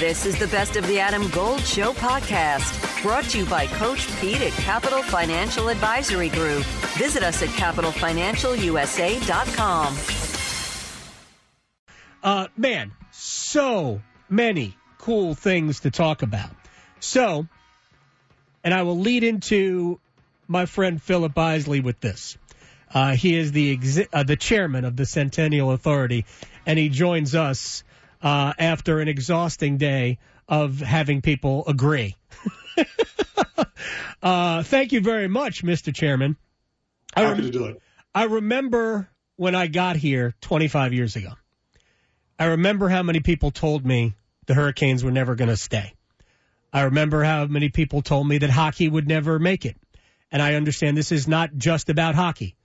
This is the Best of the Adam Gold Show podcast, brought to you by Coach Pete at Capital Financial Advisory Group. Visit us at capitalfinancialusa.com. Uh, man, so many cool things to talk about. So, and I will lead into my friend Phillip Isley with this. Uh, he is the exi- uh, the chairman of the Centennial Authority, and he joins us uh, after an exhausting day of having people agree. uh, thank you very much, Mr. Chairman. I rem- to do it. I remember when I got here 25 years ago. I remember how many people told me the Hurricanes were never going to stay. I remember how many people told me that hockey would never make it. And I understand this is not just about hockey,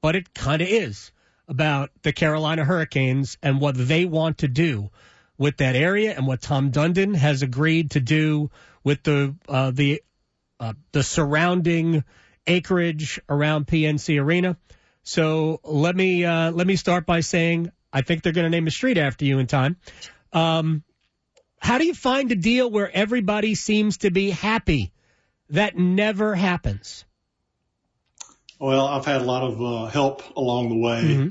but it kind of is about the Carolina Hurricanes and what they want to do with that area and what Tom Dundon has agreed to do with the uh, the uh, the surrounding acreage around PNC Arena. So let me uh, let me start by saying I think they're going to name a street after you in time. Um, how do you find a deal where everybody seems to be happy? That never happens. Well, I've had a lot of uh, help along the way. Mm-hmm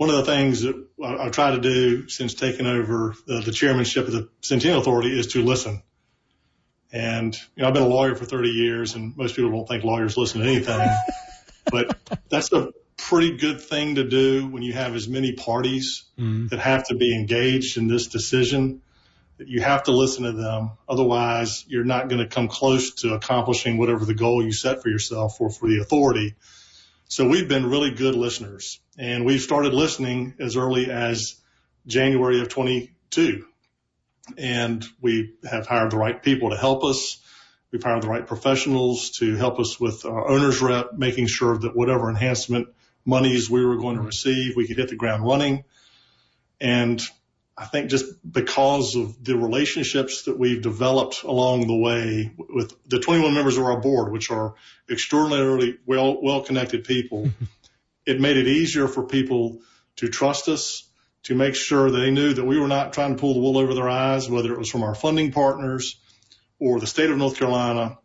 one of the things that I, have tried to do since taking over the, the, chairmanship of the Centennial Authority is to listen. And, you know, I've been a lawyer for 30 years and most people don't think lawyers listen to anything, but that's a pretty good thing to do when you have as many parties mm-hmm. that have to be engaged in this decision that you have to listen to them. Otherwise you're not going to come close to accomplishing whatever the goal you set for yourself or for the authority. So we've been really good listeners and we've started listening as early as January of 22. And we have hired the right people to help us. We've hired the right professionals to help us with our owner's rep, making sure that whatever enhancement monies we were going to receive, we could hit the ground running. And I think just because of the relationships that we've developed along the way with the 21 members of our board, which are extraordinarily well, well connected people, it made it easier for people to trust us, to make sure they knew that we were not trying to pull the wool over their eyes, whether it was from our funding partners or the state of North Carolina,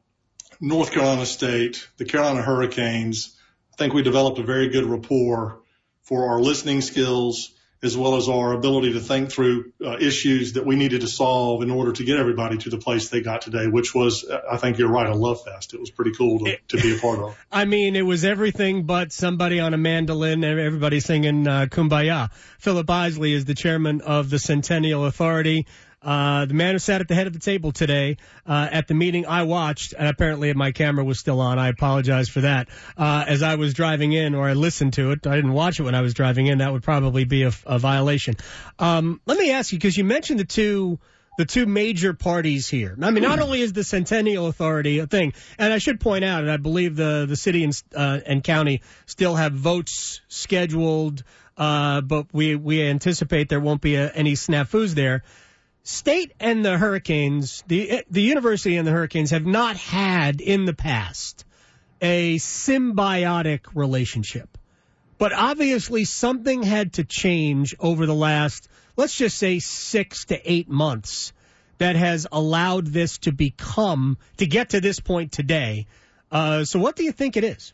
North Carolina State, the Carolina Hurricanes. I think we developed a very good rapport for our listening skills as well as our ability to think through uh, issues that we needed to solve in order to get everybody to the place they got today, which was, uh, I think you're right, a love fest. It was pretty cool to, to be a part of. I mean, it was everything but somebody on a mandolin, and everybody singing uh, Kumbaya. Phillip Isley is the chairman of the Centennial Authority. Uh, the man who sat at the head of the table today uh, at the meeting I watched, and apparently my camera was still on. I apologize for that. Uh, as I was driving in, or I listened to it, I didn't watch it when I was driving in. That would probably be a, a violation. Um, let me ask you, because you mentioned the two the two major parties here. I mean, not only is the Centennial Authority a thing, and I should point out, and I believe the the city and, uh, and county still have votes scheduled, uh, but we we anticipate there won't be a, any snafus there. State and the Hurricanes, the the university and the Hurricanes have not had in the past a symbiotic relationship. But obviously something had to change over the last, let's just say 6 to 8 months that has allowed this to become to get to this point today. Uh, so what do you think it is?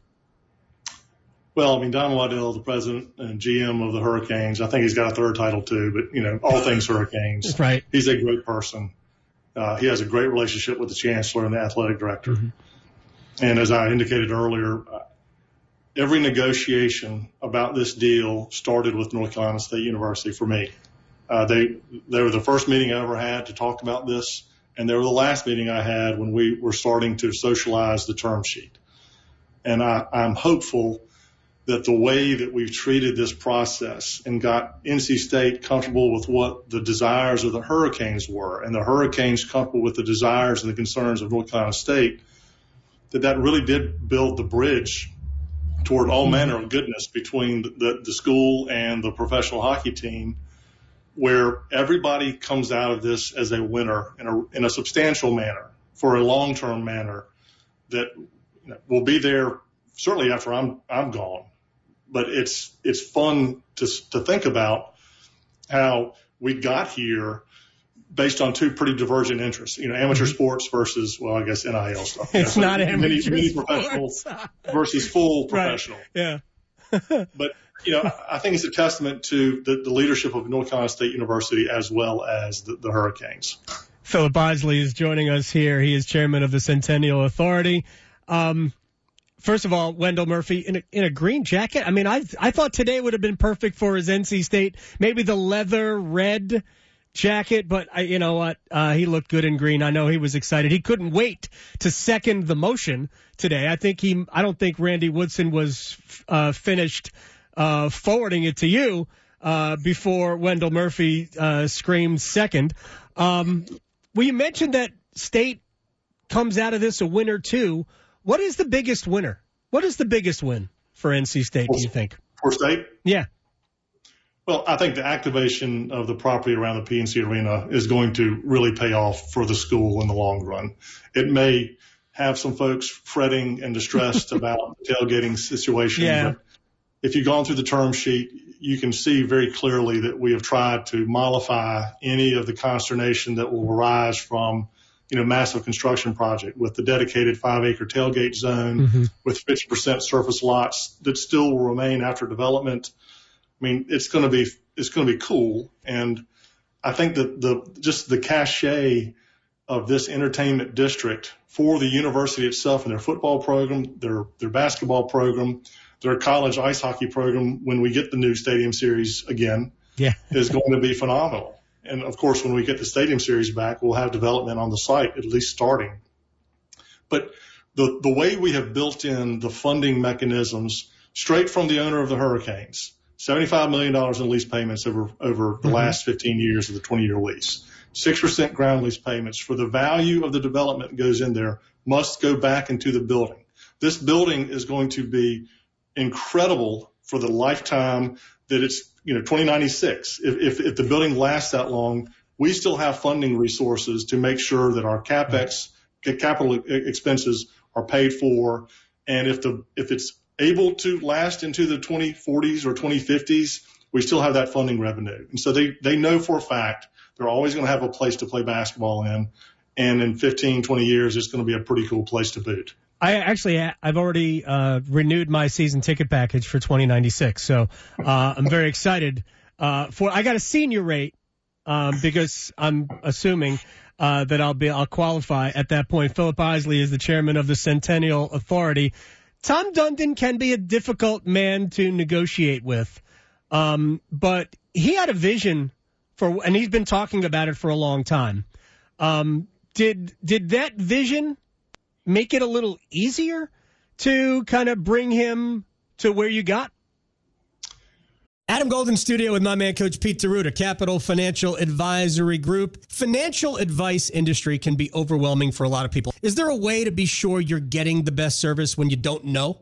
Well, I mean, Don Waddell, the president and GM of the Hurricanes, I think he's got a third title too, but you know, all things Hurricanes. right. He's a great person. Uh, he has a great relationship with the chancellor and the athletic director. Mm-hmm. And as I indicated earlier, every negotiation about this deal started with North Carolina State University for me. Uh, they, they were the first meeting I ever had to talk about this. And they were the last meeting I had when we were starting to socialize the term sheet. And I, I'm hopeful that the way that we've treated this process and got NC State comfortable with what the desires of the Hurricanes were and the Hurricanes comfortable with the desires and the concerns of North Carolina State, that that really did build the bridge toward all mm-hmm. manner of goodness between the, the school and the professional hockey team where everybody comes out of this as a winner in a, in a substantial manner for a long-term manner that will be there certainly after I'm, I'm gone but it's it's fun to to think about how we got here based on two pretty divergent interests. You know, amateur mm-hmm. sports versus, well, I guess NIL stuff. It's know, not amateur many, professional versus full professional. Right. Yeah. but you know, I think it's a testament to the, the, leadership of North Carolina State University as well as the, the Hurricanes. Phillip Isley is joining us here. He is chairman of the Centennial Authority. Um, first of all, Wendell Murphy in a, in a green jacket. I mean, I I thought today would have been perfect for his NC State. Maybe the leather red jacket, but I, you know what? Uh, he looked good in green. I know he was excited. He couldn't wait to second the motion today. I think he. I don't think Randy Woodson was uh, finished uh, forwarding it to you uh, before Wendell Murphy uh, screamed second. Um, well, you mentioned that State comes out of this a winner too. What is the biggest winner? What is the biggest win for NC State? Do you think? For State? Yeah. Well, I think the activation of the property around the PNC Arena is going to really pay off for the school in the long run. It may have some folks fretting and distressed about the tailgating situation. Yeah. But if you've gone through the term sheet, you can see very clearly that we have tried to mollify any of the consternation that will arise from, you know, massive construction project with the dedicated five acre tailgate zone, mm-hmm. with 50% surface lots that still will remain after development. I mean, it's going to be, it's going to be cool. And I think that the, just the cachet of this entertainment district for the university itself and their football program, their, their basketball program, their college ice hockey program when we get the new stadium series again yeah. is going to be phenomenal. And of course, when we get the stadium series back, we'll have development on the site, at least starting. But the, the way we have built in the funding mechanisms straight from the owner of the Hurricanes, $75 million in lease payments over, over the mm-hmm. last 15 years of the 20 year lease. 6% ground lease payments for the value of the development that goes in there must go back into the building. This building is going to be incredible for the lifetime that it's, you know, 2096. If, if, if the building lasts that long, we still have funding resources to make sure that our capex, capital expenses are paid for. And if the, if it's able to last into the 2040s or 2050s, we still have that funding revenue. And so they, they know for a fact they're always going to have a place to play basketball in. And in 15, 20 years, it's going to be a pretty cool place to boot. I actually I've already uh, renewed my season ticket package for 2096, so uh, I'm very excited. Uh, for I got a senior rate um, because I'm assuming uh, that I'll be I'll qualify at that point. Phillip Isley is the chairman of the Centennial Authority. Tom Dundon can be a difficult man to negotiate with, um, but he had a vision for, and he's been talking about it for a long time. Um, did did that vision make it a little easier to kind of bring him to where you got? Adam Golden Studio with my man, Coach Pete D'Arruda, Capital Financial Advisory Group. Financial advice industry can be overwhelming for a lot of people. Is there a way to be sure you're getting the best service when you don't know?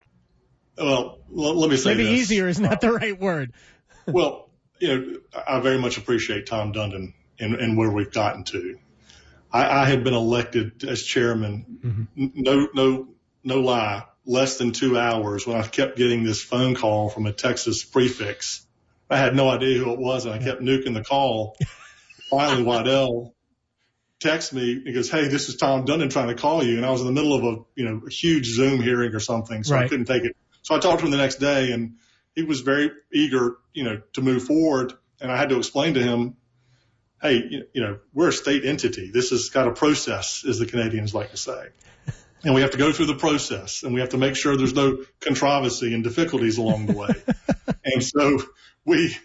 Well, let me say maybe this. easier is not the right word. well, you know, I very much appreciate Tom Dundon and, and where we've gotten to. I, I had been elected as chairman. Mm-hmm. No, no, no lie. Less than two hours when I kept getting this phone call from a Texas prefix. I had no idea who it was, and I kept nuking the call. Finally, Waddell texts me and goes, "Hey, this is Tom Dundon trying to call you," and I was in the middle of a you know a huge Zoom hearing or something, so right. I couldn't take it. So I talked to him the next day and he was very eager, you know, to move forward. And I had to explain to him, Hey, you know, we're a state entity. This has got a process, as the Canadians like to say. And we have to go through the process and we have to make sure there's no controversy and difficulties along the way. and so we,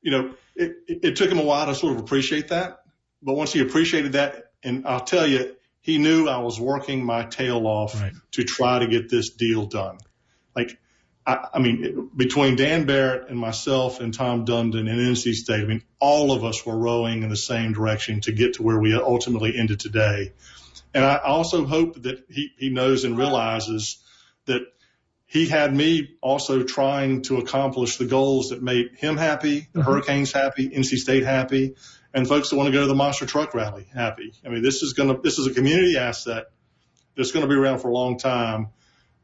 you know, it, it took him a while to sort of appreciate that. But once he appreciated that, and I'll tell you, he knew I was working my tail off right. to try to get this deal done. Like I, I mean, between Dan Barrett and myself and Tom Dundon and NC State, I mean, all of us were rowing in the same direction to get to where we ultimately ended today. And I also hope that he, he knows and realizes that he had me also trying to accomplish the goals that made him happy, the mm-hmm. Hurricanes happy, NC State happy, and folks that want to go to the monster truck rally happy. I mean, this is going to, this is a community asset that's going to be around for a long time.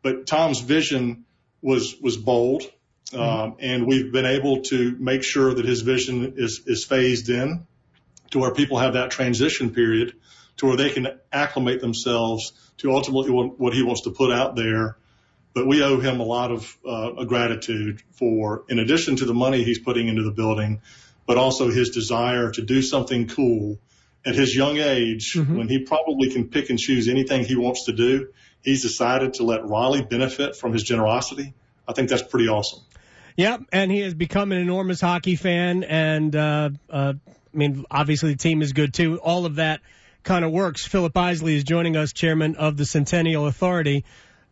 But Tom's vision was was bold, mm-hmm. um, and we've been able to make sure that his vision is is phased in to where people have that transition period to where they can acclimate themselves to ultimately what, what he wants to put out there. But we owe him a lot of uh, gratitude for, in addition to the money he's putting into the building, but also his desire to do something cool at his young age, mm-hmm. when he probably can pick and choose anything he wants to do he's decided to let Raleigh benefit from his generosity. I think that's pretty awesome. Yep, and he has become an enormous hockey fan, and uh, uh, I mean, obviously the team is good too. All of that kind of works. Phillip Isley is joining us, chairman of the Centennial Authority.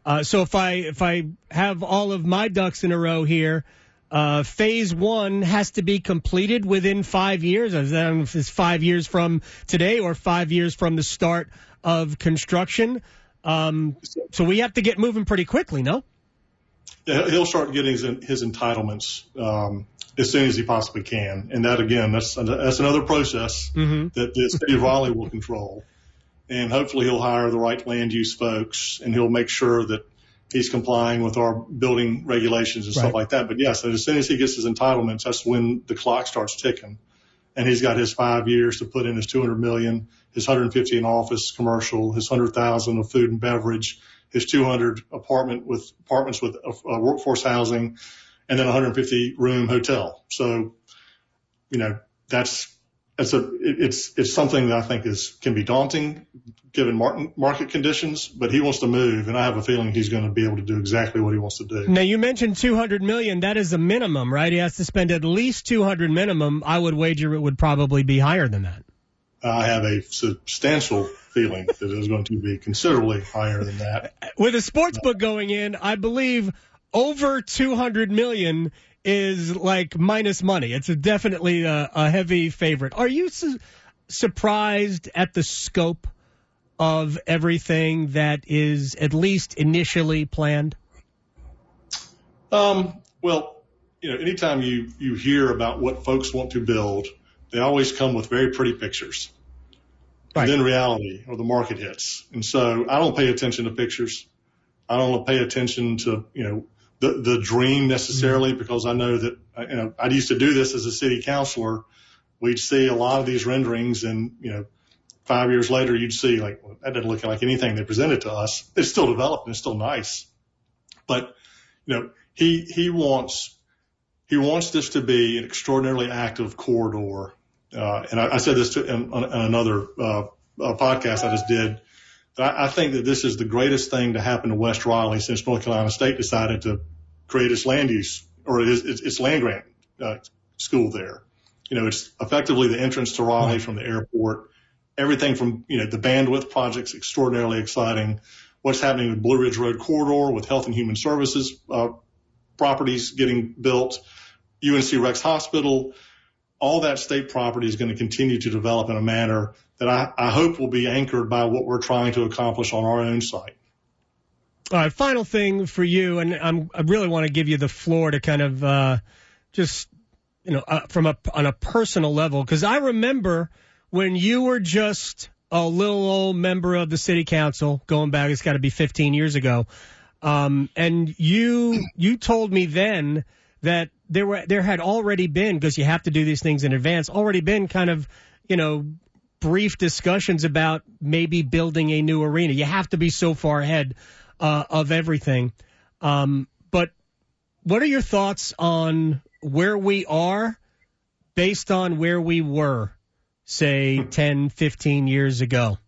Uh, so if I if I have all of my ducks in a row here, uh, phase one has to be completed within five years. I don't know if it's five years from today or five years from the start of construction. Um, so we have to get moving pretty quickly, no? Yeah, he'll start getting his, his entitlements um, as soon as he possibly can, and that again, that's that's another process mm-hmm. that the city of Raleigh will control, and hopefully he'll hire the right land use folks, and he'll make sure that he's complying with our building regulations and right. stuff like that. But yes, as soon as he gets his entitlements, that's when the clock starts ticking and he's got his five years to put in his 200 million, his 150 in office commercial, his 100,000 of food and beverage, his 200 apartment with apartments with uh, workforce housing, and then 150 room hotel. So, you know, that's it's a it's it's something that I think is can be daunting given market conditions, but he wants to move, and I have a feeling he's going to be able to do exactly what he wants to do. Now you mentioned 200 million. That is a minimum, right? He has to spend at least 200 minimum. I would wager it would probably be higher than that. I have a substantial feeling that it is going to be considerably higher than that. With a sports book going in, I believe over 200 million is like minus money. It's a definitely a, a heavy favorite. Are you su- surprised at the scope of everything that is at least initially planned? Um, well, you know, anytime you, you hear about what folks want to build, they always come with very pretty pictures. Right. And then reality or the market hits. And so I don't pay attention to pictures. I don't pay attention to, you know, the, the dream necessarily mm-hmm. because I know that, you know, I used to do this as a city councilor. We'd see a lot of these renderings and, you know, five years later, you'd see like, well, that doesn't look like anything they presented to us. It's still developing. It's still nice. But, you know, he, he wants, he wants this to be an extraordinarily active corridor. Uh, and I, I said this to, in, on, another, uh, podcast I just did I, I think that this is the greatest thing to happen to West Raleigh since North Carolina State decided to create its land use or its, its land grant uh, school there. You know, it's effectively the entrance to Raleigh from the airport. Everything from, you know, the bandwidth project's extraordinarily exciting. What's happening with Blue Ridge Road corridor with Health and Human Services uh, properties getting built, UNC Rex Hospital, all that state property is going to continue to develop in a manner that I, I hope will be anchored by what we're trying to accomplish on our own site. All right, final thing for you, and I'm, i really want to give you the floor to kind of uh, just, you know, uh, from a on a personal level, because I remember when you were just a little old member of the city council, going back, it's got to be 15 years ago, um, and you you told me then that there were there had already been because you have to do these things in advance, already been kind of you know brief discussions about maybe building a new arena. You have to be so far ahead uh, of everything. Um, but what are your thoughts on where we are based on where we were, say, 10, 15 years ago?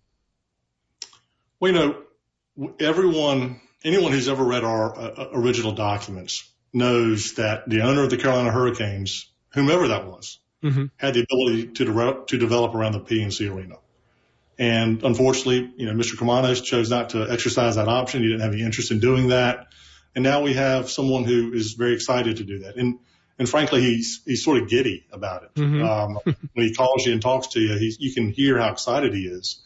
Well, you know, everyone, anyone who's ever read our uh, original documents knows that the owner of the Carolina Hurricanes, whomever that was, mm-hmm. had the ability to, de- to develop around the PNC arena. And unfortunately, you know, Mr. Karmanos chose not to exercise that option. He didn't have any interest in doing that. And now we have someone who is very excited to do that. And, and frankly, he's, he's sort of giddy about it. Mm-hmm. Um, when he calls you and talks to you, he's, you can hear how excited he is.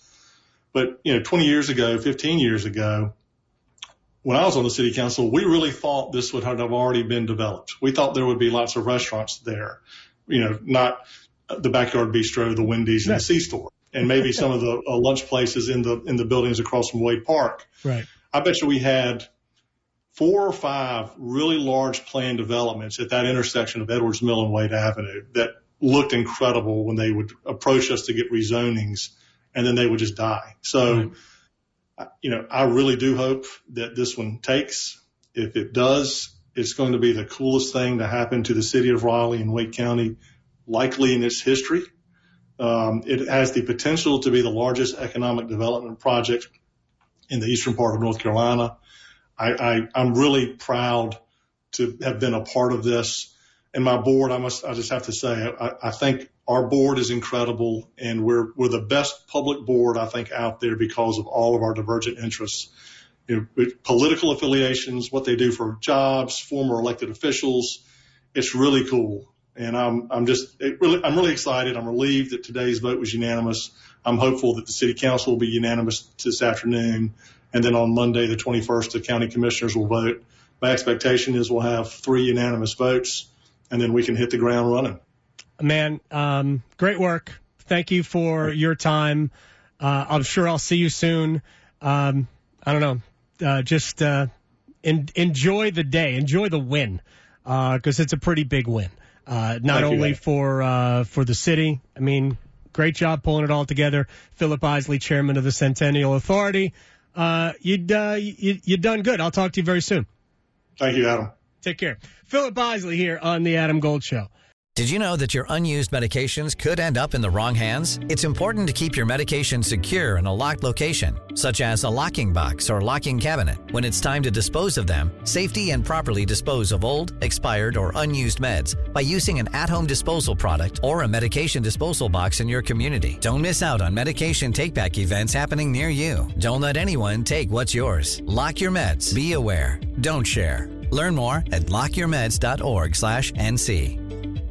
But, you know, 20 years ago, 15 years ago, when I was on the city council, we really thought this would have already been developed. We thought there would be lots of restaurants there, you know, not the backyard bistro, the Wendy's, and the C store, and maybe some of the uh, lunch places in the in the buildings across from Wade Park. Right. I bet you we had four or five really large planned developments at that intersection of Edwards Mill and Wade Avenue that looked incredible when they would approach us to get rezonings, and then they would just die. So. Right you know, I really do hope that this one takes. If it does, it's going to be the coolest thing to happen to the city of Raleigh and Wake County, likely in its history. Um, it has the potential to be the largest economic development project in the eastern part of North Carolina. I, I, I'm really proud to have been a part of this. And my board, I must, I just have to say, I, I think our board is incredible and we're, we're the best public board, I think, out there because of all of our divergent interests. You know, political affiliations, what they do for jobs, former elected officials. It's really cool. And I'm, I'm just, really, I'm really excited. I'm relieved that today's vote was unanimous. I'm hopeful that the city council will be unanimous this afternoon. And then on Monday, the 21st, the county commissioners will vote. My expectation is we'll have three unanimous votes and then we can hit the ground running man, um, great work. Thank you for your time. Uh, I'm sure I'll see you soon. Um, I don't know. Uh, just uh, in, enjoy the day, enjoy the win, because uh, it's a pretty big win. Uh, not Thank only you, for uh, for the city. I mean, great job pulling it all together. Phillip Isley, chairman of the Centennial Authority. you'd you, you done good. I'll talk to you very soon. Thank you, Adam. Take care. Phillip Isley here on the Adam Gold Show. Did you know that your unused medications could end up in the wrong hands? It's important to keep your medication secure in a locked location, such as a locking box or locking cabinet. When it's time to dispose of them, safety and properly dispose of old, expired, or unused meds by using an at home disposal product or a medication disposal box in your community. Don't miss out on medication take back events happening near you. Don't let anyone take what's yours. Lock your meds. Be aware. Don't share. Learn more at lockyourmeds.org/nc.